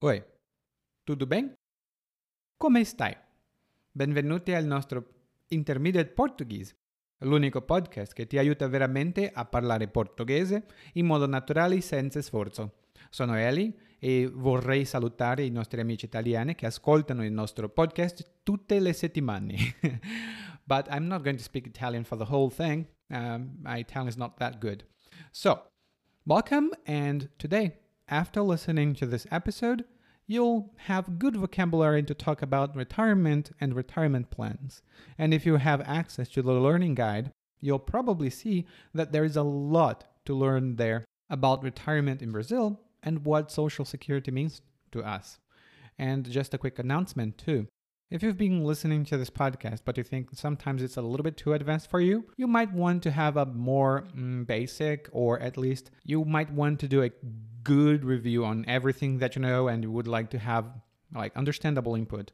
Oi, tudo bem? Come stai? Benvenuti al nostro Intermediate Portuguese, l'unico podcast che ti aiuta veramente a parlare portoghese in modo naturale e senza sforzo. Sono Eli e vorrei salutare i nostri amici italiani che ascoltano il nostro podcast tutte le settimane. but I'm not going to speak Italian for the whole thing. Um, my Italian is not that good. So, welcome, and today after listening to this episode, you'll have good vocabulary to talk about retirement and retirement plans. And if you have access to the learning guide, you'll probably see that there is a lot to learn there about retirement in Brazil and what Social Security means to us. And just a quick announcement, too. If you've been listening to this podcast, but you think sometimes it's a little bit too advanced for you, you might want to have a more mm, basic, or at least you might want to do a good review on everything that you know and you would like to have like understandable input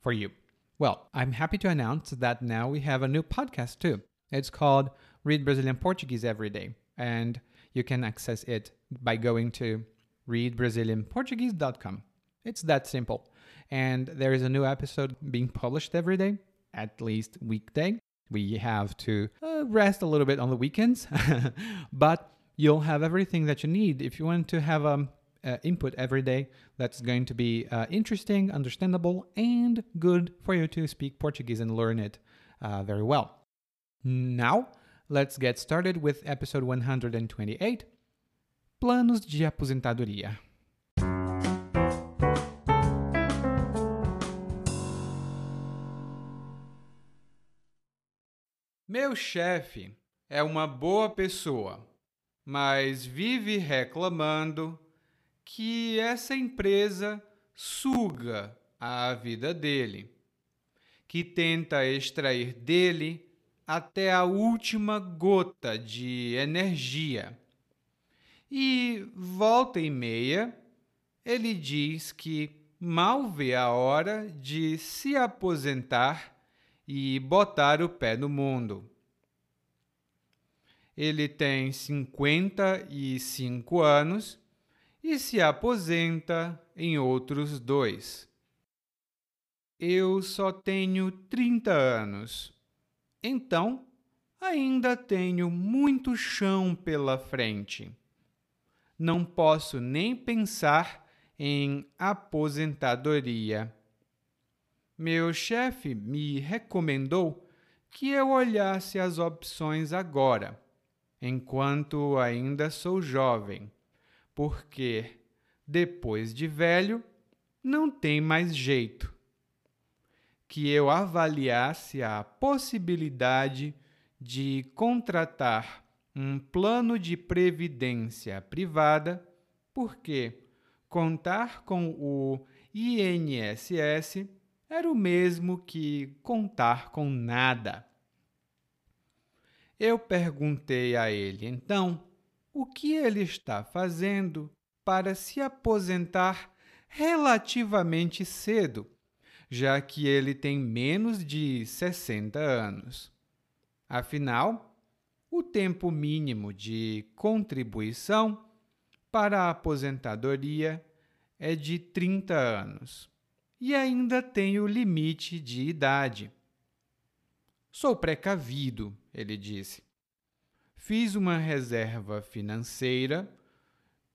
for you. Well, I'm happy to announce that now we have a new podcast too. It's called Read Brazilian Portuguese Every Day, and you can access it by going to readbrazilianportuguese.com. It's that simple. And there is a new episode being published every day, at least weekday. We have to uh, rest a little bit on the weekends, but you'll have everything that you need if you want to have um, uh, input every day that's going to be uh, interesting, understandable, and good for you to speak Portuguese and learn it uh, very well. Now, let's get started with episode 128 Planos de Aposentadoria. Meu chefe é uma boa pessoa, mas vive reclamando que essa empresa suga a vida dele, que tenta extrair dele até a última gota de energia. E volta e meia, ele diz que mal vê a hora de se aposentar e botar o pé no mundo. Ele tem 55 anos e se aposenta em outros dois. Eu só tenho 30 anos, então ainda tenho muito chão pela frente. Não posso nem pensar em aposentadoria. Meu chefe me recomendou que eu olhasse as opções agora, enquanto ainda sou jovem, porque depois de velho não tem mais jeito. Que eu avaliasse a possibilidade de contratar um plano de previdência privada, porque contar com o INSS era o mesmo que contar com nada. Eu perguntei a ele então o que ele está fazendo para se aposentar relativamente cedo, já que ele tem menos de 60 anos. Afinal, o tempo mínimo de contribuição para a aposentadoria é de 30 anos e ainda tem o limite de idade. Sou precavido, ele disse. Fiz uma reserva financeira,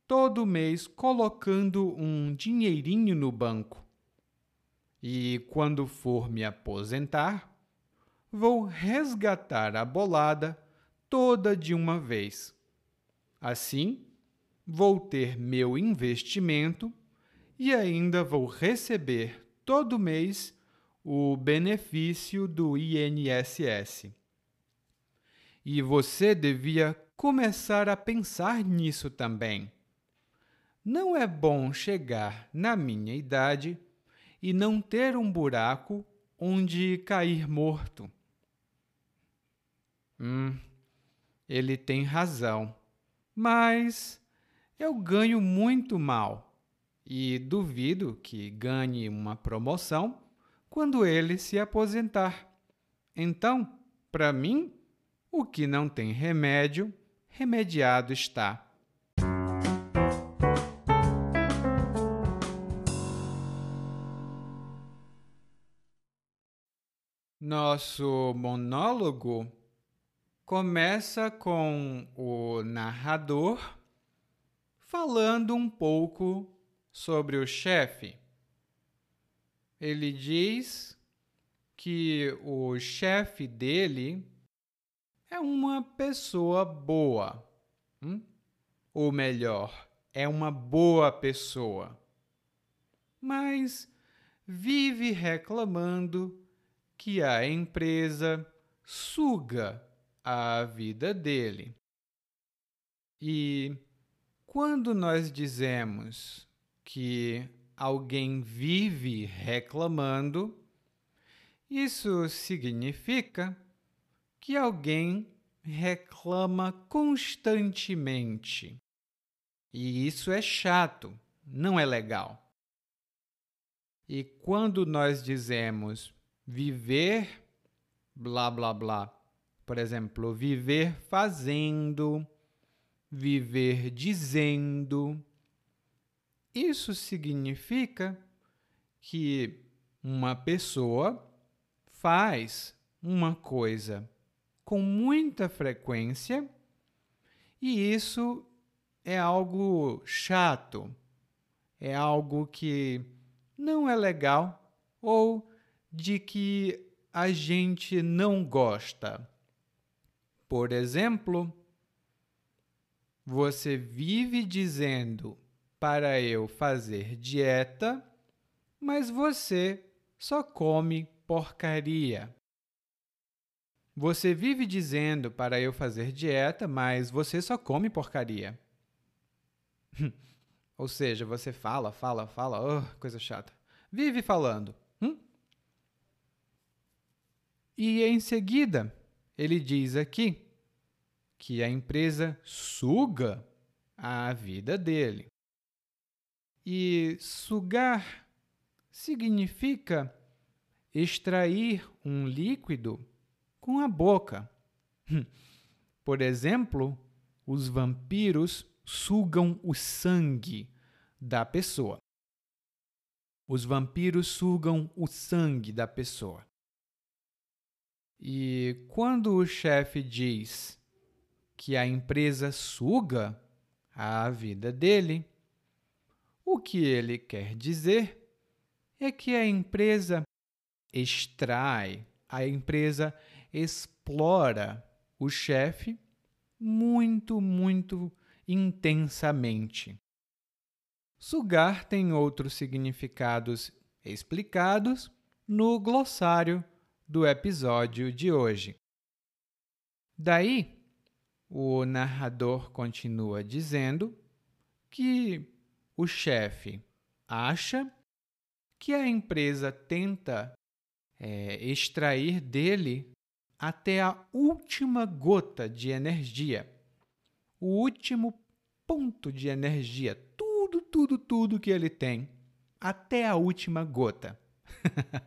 todo mês colocando um dinheirinho no banco. E quando for me aposentar, vou resgatar a bolada toda de uma vez. Assim, vou ter meu investimento e ainda vou receber todo mês o benefício do INSS. E você devia começar a pensar nisso também. Não é bom chegar na minha idade e não ter um buraco onde cair morto. Hum, ele tem razão, mas eu ganho muito mal e duvido que ganhe uma promoção quando ele se aposentar. Então, para mim, o que não tem remédio, remediado está. Nosso monólogo começa com o narrador falando um pouco sobre o chefe. Ele diz que o chefe dele é uma pessoa boa. Hum? Ou melhor, é uma boa pessoa. Mas vive reclamando que a empresa suga a vida dele. E quando nós dizemos que alguém vive reclamando, isso significa que alguém reclama constantemente. E isso é chato, não é legal. E quando nós dizemos viver blá blá blá, por exemplo, viver fazendo, viver dizendo, isso significa que uma pessoa faz uma coisa com muita frequência e isso é algo chato, é algo que não é legal ou de que a gente não gosta. Por exemplo, você vive dizendo para eu fazer dieta, mas você só come porcaria. Você vive dizendo para eu fazer dieta, mas você só come porcaria. Ou seja, você fala, fala, fala, oh, coisa chata. Vive falando. Hum? E em seguida, ele diz aqui que a empresa suga a vida dele. E sugar significa extrair um líquido com a boca. Por exemplo, os vampiros sugam o sangue da pessoa. Os vampiros sugam o sangue da pessoa. E quando o chefe diz que a empresa suga a vida dele, o que ele quer dizer é que a empresa extrai, a empresa explora o chefe muito, muito intensamente. Sugar tem outros significados explicados no glossário do episódio de hoje. Daí, o narrador continua dizendo que o chefe acha que a empresa tenta é, extrair dele até a última gota de energia, o último ponto de energia, tudo, tudo, tudo que ele tem, até a última gota.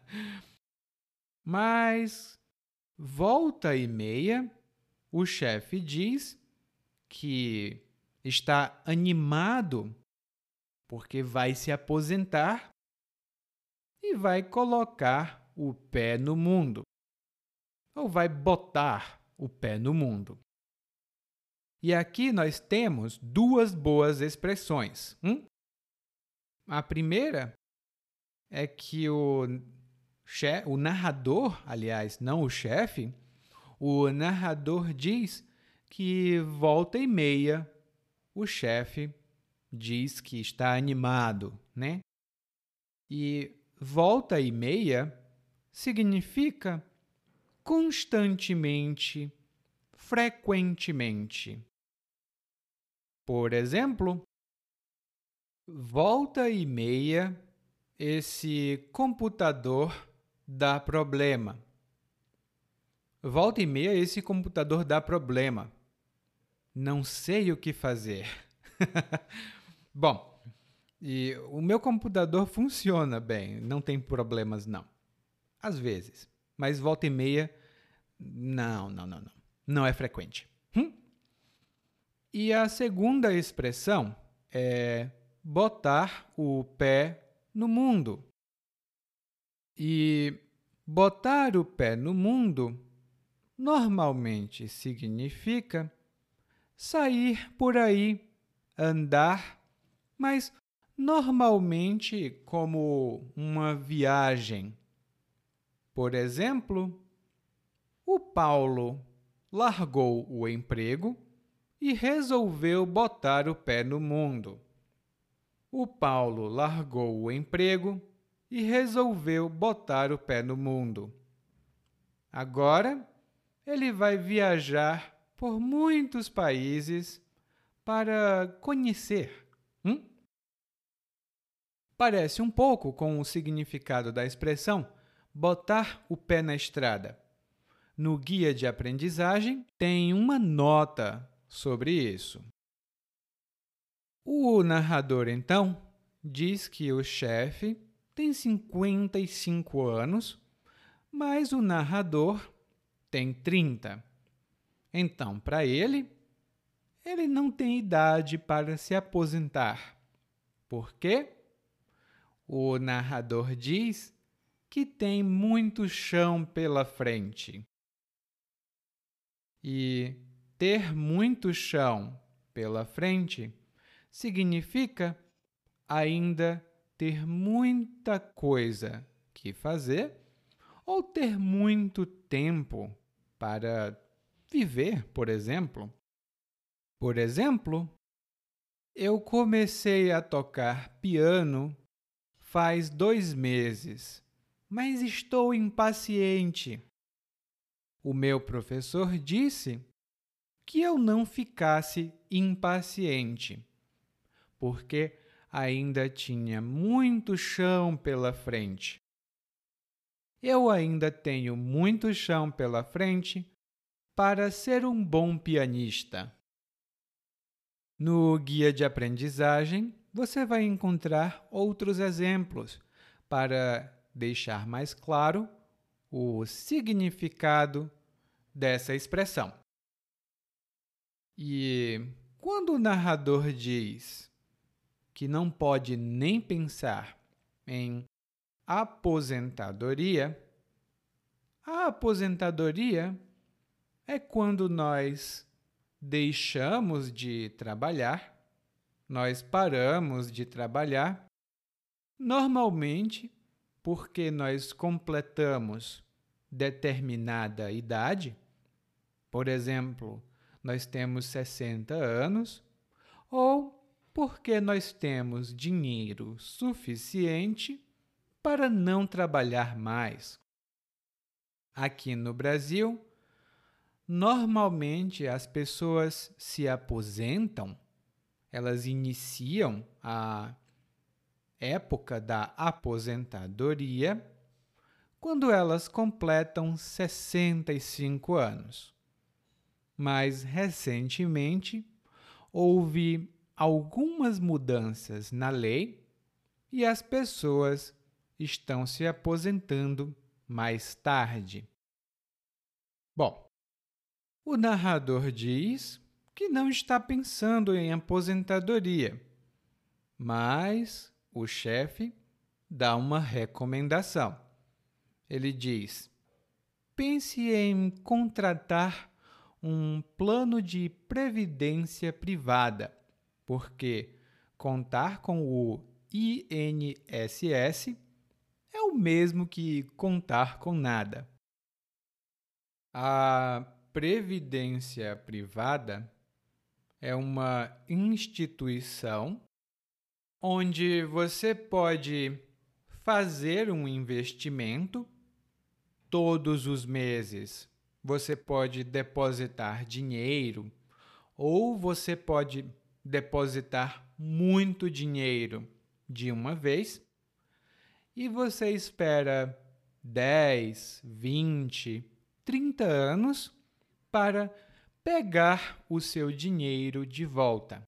Mas, volta e meia, o chefe diz que está animado porque vai se aposentar e vai colocar o pé no mundo ou vai botar o pé no mundo. E aqui nós temos duas boas expressões. Hum? A primeira é que o, chefe, o narrador, aliás, não o chefe, o narrador diz que volta e meia o chefe diz que está animado, né? E volta e meia significa constantemente, frequentemente. Por exemplo, volta e meia esse computador dá problema. Volta e meia esse computador dá problema. Não sei o que fazer. Bom, e o meu computador funciona bem, não tem problemas não. Às vezes mas volta e meia, não, não, não, não. Não é frequente. Hum? E a segunda expressão é botar o pé no mundo. E botar o pé no mundo normalmente significa sair por aí, andar, mas normalmente como uma viagem. Por exemplo, o Paulo largou o emprego e resolveu botar o pé no mundo. O Paulo largou o emprego e resolveu botar o pé no mundo. Agora, ele vai viajar por muitos países para conhecer. Hum? Parece um pouco com o significado da expressão botar o pé na estrada. No guia de aprendizagem tem uma nota sobre isso. O narrador, então, diz que o chefe tem 55 anos, mas o narrador tem 30. Então, para ele, ele não tem idade para se aposentar. Por quê? O narrador diz que tem muito chão pela frente. E ter muito chão pela frente significa ainda ter muita coisa que fazer ou ter muito tempo para viver, por exemplo. Por exemplo, eu comecei a tocar piano faz dois meses, mas estou impaciente. O meu professor disse que eu não ficasse impaciente, porque ainda tinha muito chão pela frente. Eu ainda tenho muito chão pela frente para ser um bom pianista. No guia de aprendizagem, você vai encontrar outros exemplos para deixar mais claro o significado dessa expressão. E quando o narrador diz que não pode nem pensar em aposentadoria, a aposentadoria é quando nós deixamos de trabalhar, nós paramos de trabalhar, normalmente porque nós completamos determinada idade, por exemplo, nós temos 60 anos, ou porque nós temos dinheiro suficiente para não trabalhar mais. Aqui no Brasil, normalmente as pessoas se aposentam, elas iniciam a época da aposentadoria quando elas completam 65 anos mas recentemente houve algumas mudanças na lei e as pessoas estão se aposentando mais tarde. Bom, o narrador diz que não está pensando em aposentadoria, mas o chefe dá uma recomendação. Ele diz: pense em contratar um plano de previdência privada, porque contar com o INSS é o mesmo que contar com nada. A previdência privada é uma instituição onde você pode fazer um investimento todos os meses. Você pode depositar dinheiro ou você pode depositar muito dinheiro de uma vez e você espera 10, 20, 30 anos para pegar o seu dinheiro de volta.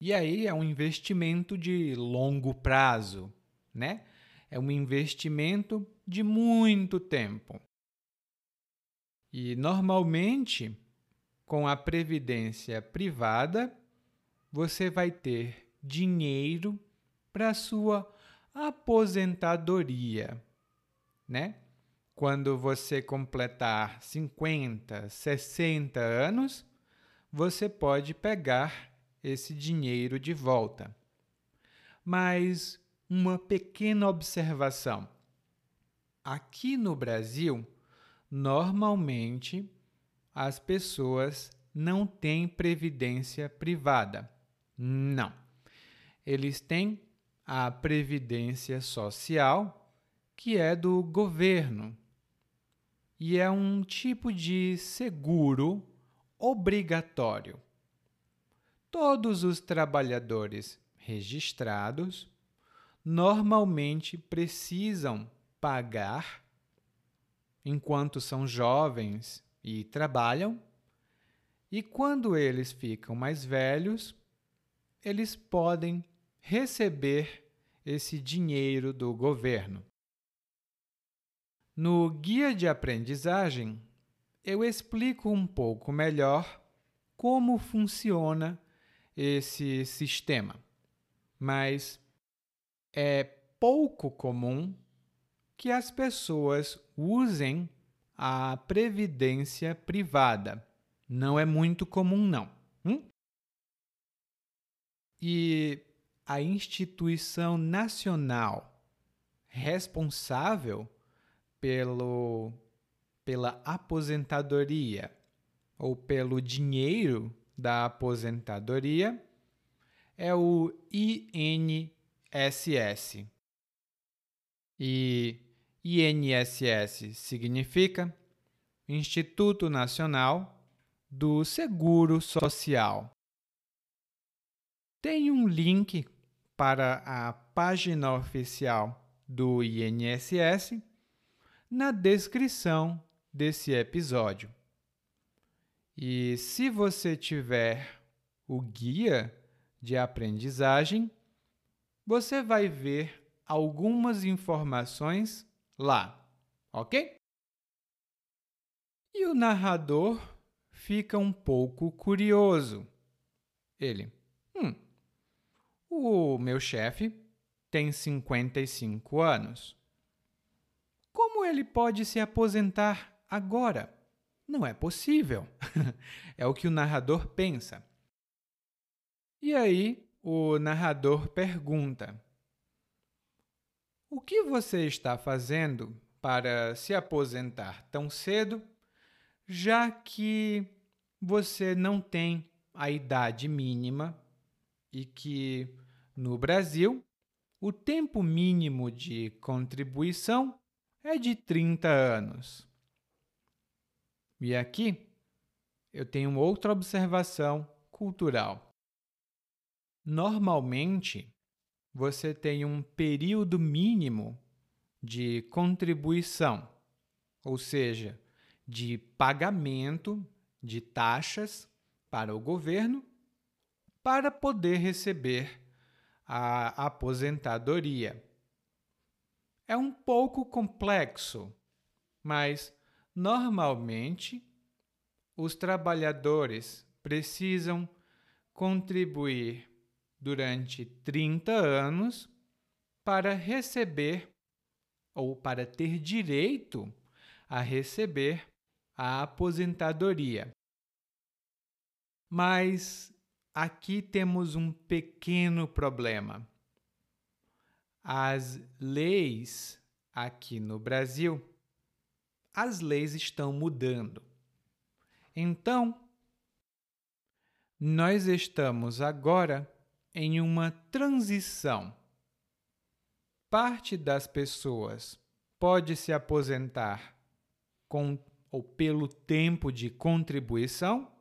E aí é um investimento de longo prazo, né? É um investimento de muito tempo. E normalmente, com a previdência privada, você vai ter dinheiro para sua aposentadoria. né? Quando você completar 50, 60 anos, você pode pegar esse dinheiro de volta. Mas uma pequena observação. Aqui no Brasil, normalmente as pessoas não têm previdência privada. Não. Eles têm a previdência social, que é do governo. E é um tipo de seguro obrigatório. Todos os trabalhadores registrados normalmente precisam pagar enquanto são jovens e trabalham, e quando eles ficam mais velhos, eles podem receber esse dinheiro do governo. No guia de aprendizagem, eu explico um pouco melhor como funciona esse sistema, mas é pouco comum que as pessoas usem a previdência privada. Não é muito comum, não. Hum? E a instituição nacional responsável pelo, pela aposentadoria ou pelo dinheiro da aposentadoria é o INSS. E INSS significa Instituto Nacional do Seguro Social. Tem um link para a página oficial do INSS na descrição desse episódio. E se você tiver o guia de aprendizagem, você vai ver algumas informações lá, ok? E o narrador fica um pouco curioso. Ele, hum, o meu chefe tem 55 anos. Ele pode se aposentar agora? Não é possível. é o que o narrador pensa. E aí, o narrador pergunta: o que você está fazendo para se aposentar tão cedo, já que você não tem a idade mínima e que, no Brasil, o tempo mínimo de contribuição é de 30 anos? E aqui eu tenho outra observação cultural. Normalmente, você tem um período mínimo de contribuição, ou seja, de pagamento de taxas para o governo para poder receber a aposentadoria. É um pouco complexo, mas normalmente os trabalhadores precisam contribuir durante 30 anos para receber ou para ter direito a receber a aposentadoria. Mas aqui temos um pequeno problema. As leis aqui no Brasil, as leis estão mudando. Então, nós estamos agora em uma transição. Parte das pessoas pode se aposentar com ou pelo tempo de contribuição,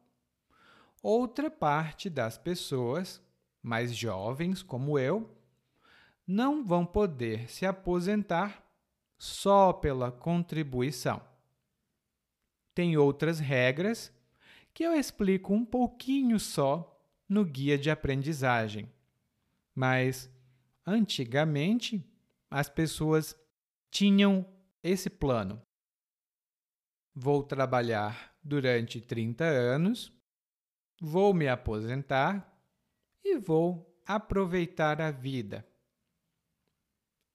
outra parte das pessoas, mais jovens como eu, não vão poder se aposentar só pela contribuição. Tem outras regras que eu explico um pouquinho só no guia de aprendizagem. Mas, antigamente, as pessoas tinham esse plano. Vou trabalhar durante 30 anos, vou me aposentar e vou aproveitar a vida.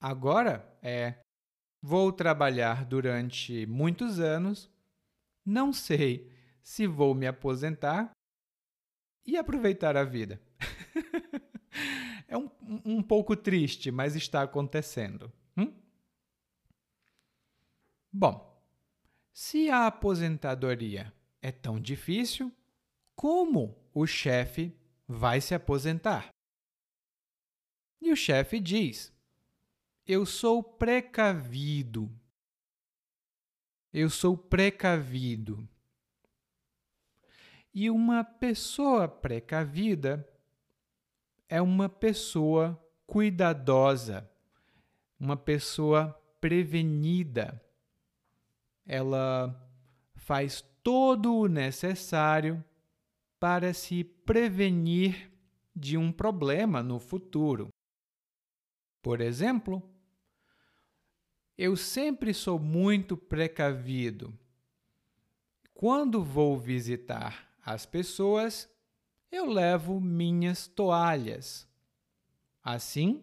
Agora é vou trabalhar durante muitos anos, não sei se vou me aposentar e aproveitar a vida. é um, um pouco triste, mas está acontecendo. Hum? Bom, se a aposentadoria é tão difícil, como o chefe vai se aposentar? E o chefe diz: Eu sou precavido. Eu sou precavido. E uma pessoa precavida é uma pessoa cuidadosa, uma pessoa prevenida. Ela faz todo o necessário para se prevenir de um problema no futuro. Por exemplo, eu sempre sou muito precavido. Quando vou visitar as pessoas, eu levo minhas toalhas. Assim,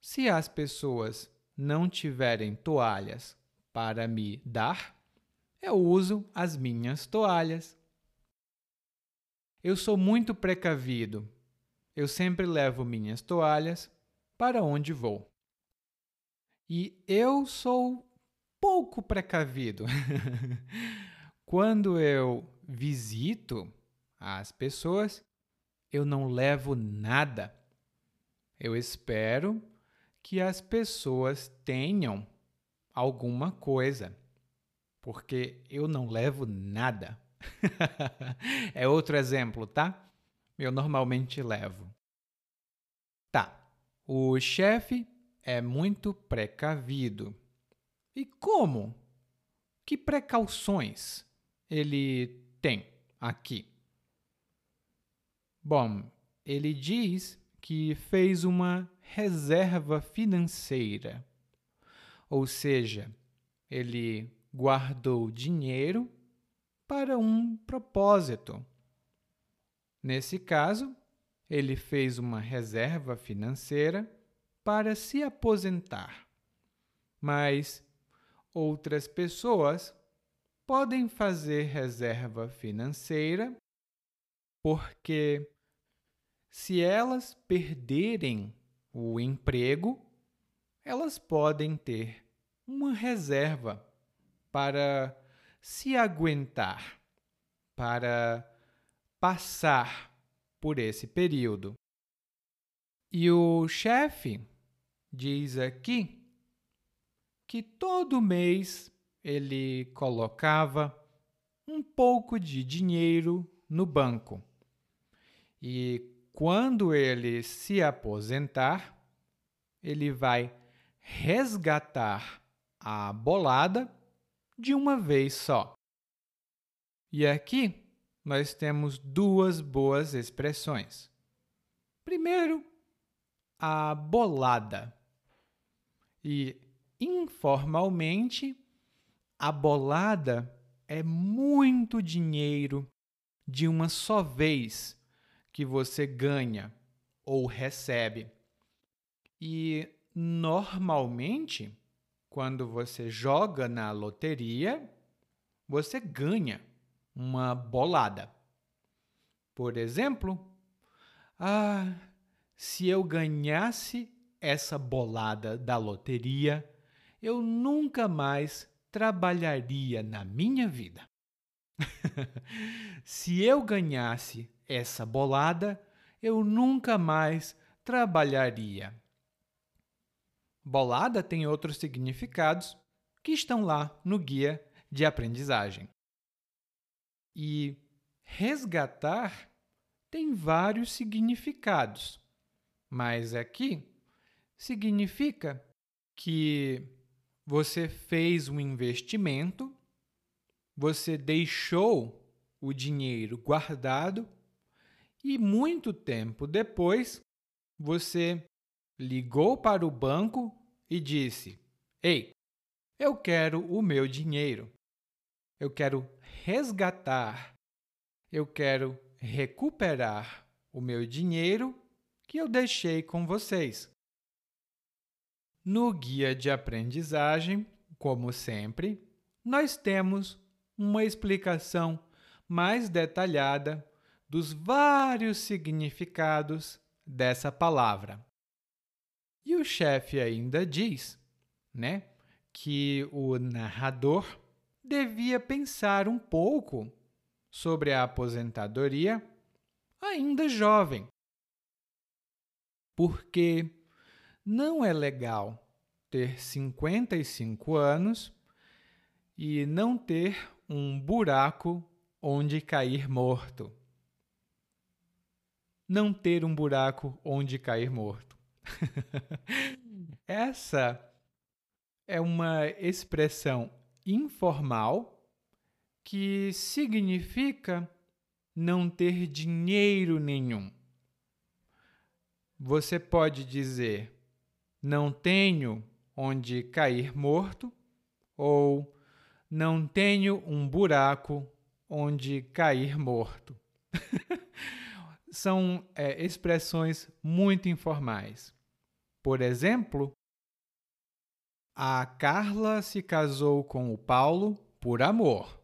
se as pessoas não tiverem toalhas para me dar, eu uso as minhas toalhas. Eu sou muito precavido. Eu sempre levo minhas toalhas para onde vou. E eu sou pouco precavido. Quando eu visito as pessoas, eu não levo nada. Eu espero que as pessoas tenham alguma coisa, porque eu não levo nada. é outro exemplo, tá? Eu normalmente levo. Tá. O chefe é muito precavido. E como? Que precauções ele tem aqui? Bom, ele diz que fez uma reserva financeira, ou seja, ele guardou dinheiro para um propósito. Nesse caso, ele fez uma reserva financeira para se aposentar. Mas outras pessoas podem fazer reserva financeira porque, se elas perderem o emprego, elas podem ter uma reserva para se aguentar, para passar por esse período. E o chefe diz aqui que todo mês ele colocava um pouco de dinheiro no banco. E quando ele se aposentar, ele vai resgatar a bolada de uma vez só. E aqui nós temos duas boas expressões. Primeiro, a bolada. E informalmente, a bolada é muito dinheiro de uma só vez que você ganha ou recebe. E normalmente, quando você joga na loteria, você ganha uma bolada. Por exemplo, ah, se eu ganhasse essa bolada da loteria, eu nunca mais trabalharia na minha vida. se eu ganhasse essa bolada, eu nunca mais trabalharia. Bolada tem outros significados que estão lá no guia de aprendizagem. E resgatar tem vários significados, mas aqui significa que você fez um investimento, você deixou o dinheiro guardado e muito tempo depois você ligou para o banco e disse: Ei, eu quero o meu dinheiro. Eu quero resgatar. Eu quero recuperar o meu dinheiro que eu deixei com vocês. No guia de aprendizagem, como sempre, nós temos uma explicação mais detalhada dos vários significados dessa palavra. E o chefe ainda diz, né, que o narrador devia pensar um pouco sobre a aposentadoria ainda jovem. Porque não é legal ter 55 anos e não ter um buraco onde cair morto. Não ter um buraco onde cair morto. Essa é uma expressão informal que significa não ter dinheiro nenhum. Você pode dizer não tenho onde cair morto ou não tenho um buraco onde cair morto. São é, expressões muito informais. Por exemplo, a Carla se casou com o Paulo por amor.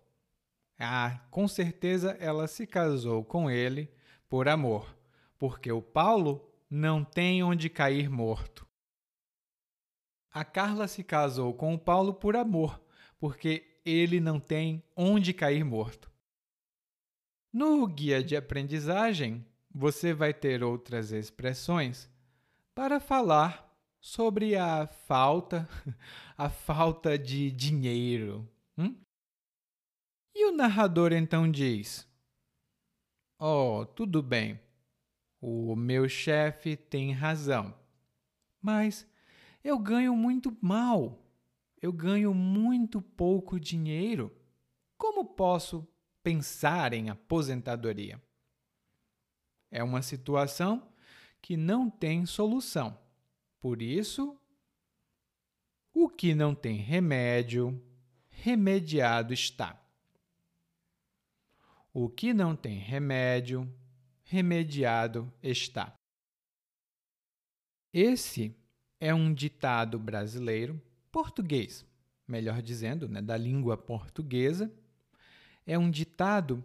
Ah, com certeza ela se casou com ele por amor, porque o Paulo não tem onde cair morto. A Carla se casou com o Paulo por amor, porque ele não tem onde cair morto. No guia de aprendizagem, você vai ter outras expressões para falar sobre a falta, a falta de dinheiro. Hum? E o narrador então diz: Oh, tudo bem, o meu chefe tem razão, mas eu ganho muito mal, eu ganho muito pouco dinheiro. Como posso pensar em aposentadoria? É uma situação que não tem solução. Por isso, o que não tem remédio, remediado está. O que não tem remédio, remediado está. Esse é um ditado brasileiro, português, melhor dizendo, né, da língua portuguesa. É um ditado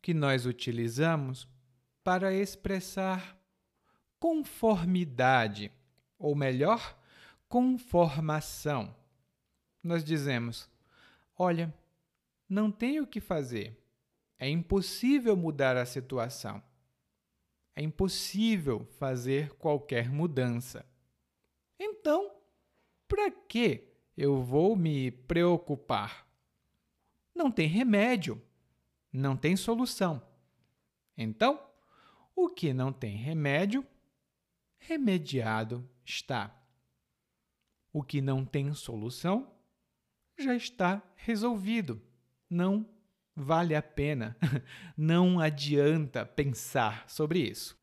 que nós utilizamos para expressar conformidade, ou melhor, conformação. Nós dizemos: olha, não tenho o que fazer. É impossível mudar a situação. É impossível fazer qualquer mudança. Então, para que eu vou me preocupar? Não tem remédio, não tem solução. Então, o que não tem remédio remediado está. O que não tem solução já está resolvido. Não vale a pena, não adianta pensar sobre isso.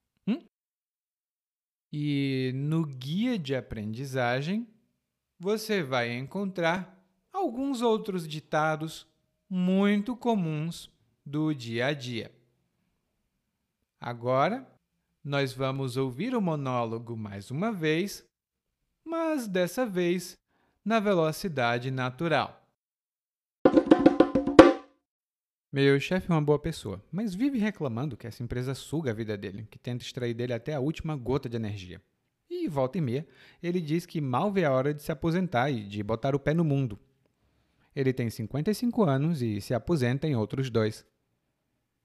E no guia de aprendizagem, você vai encontrar alguns outros ditados muito comuns do dia a dia. Agora, nós vamos ouvir o monólogo mais uma vez, mas dessa vez na velocidade natural. Meu chefe é uma boa pessoa, mas vive reclamando que essa empresa suga a vida dele, que tenta extrair dele até a última gota de energia. E volta e meia, ele diz que mal vê a hora de se aposentar e de botar o pé no mundo. Ele tem 55 anos e se aposenta em outros dois.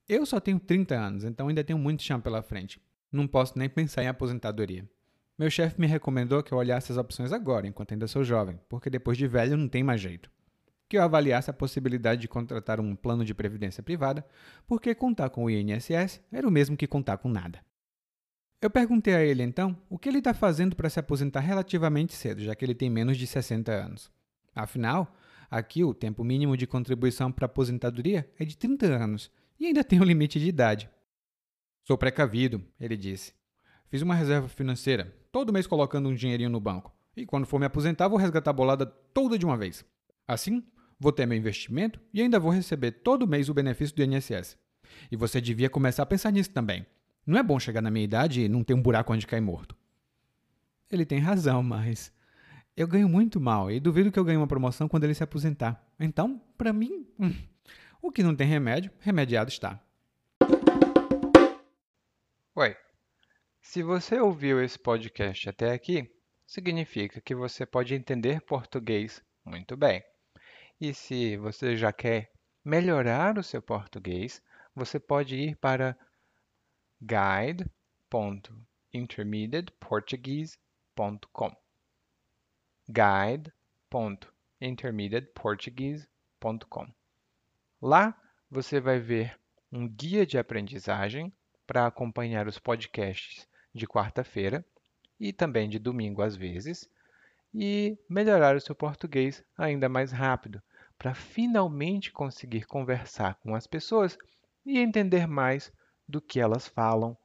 Eu só tenho 30 anos, então ainda tenho muito chão pela frente. Não posso nem pensar em aposentadoria. Meu chefe me recomendou que eu olhasse as opções agora, enquanto ainda sou jovem, porque depois de velho não tem mais jeito. Que eu avaliasse a possibilidade de contratar um plano de previdência privada, porque contar com o INSS era o mesmo que contar com nada. Eu perguntei a ele então o que ele está fazendo para se aposentar relativamente cedo, já que ele tem menos de 60 anos. Afinal, aqui o tempo mínimo de contribuição para aposentadoria é de 30 anos e ainda tem um limite de idade. Sou precavido, ele disse. Fiz uma reserva financeira, todo mês colocando um dinheirinho no banco. E quando for me aposentar, vou resgatar a bolada toda de uma vez. Assim, vou ter meu investimento e ainda vou receber todo mês o benefício do INSS. E você devia começar a pensar nisso também. Não é bom chegar na minha idade e não ter um buraco onde cair morto. Ele tem razão, mas Eu ganho muito mal e duvido que eu ganhe uma promoção quando ele se aposentar. Então, para mim, hum, o que não tem remédio, remediado está. Oi. Se você ouviu esse podcast até aqui, significa que você pode entender português muito bem. E se você já quer melhorar o seu português, você pode ir para guide.intermediateportuguese.com guide.intermediateportuguese.com. Lá você vai ver um guia de aprendizagem para acompanhar os podcasts de quarta-feira e também de domingo às vezes, e melhorar o seu português ainda mais rápido, para finalmente conseguir conversar com as pessoas e entender mais do que elas falam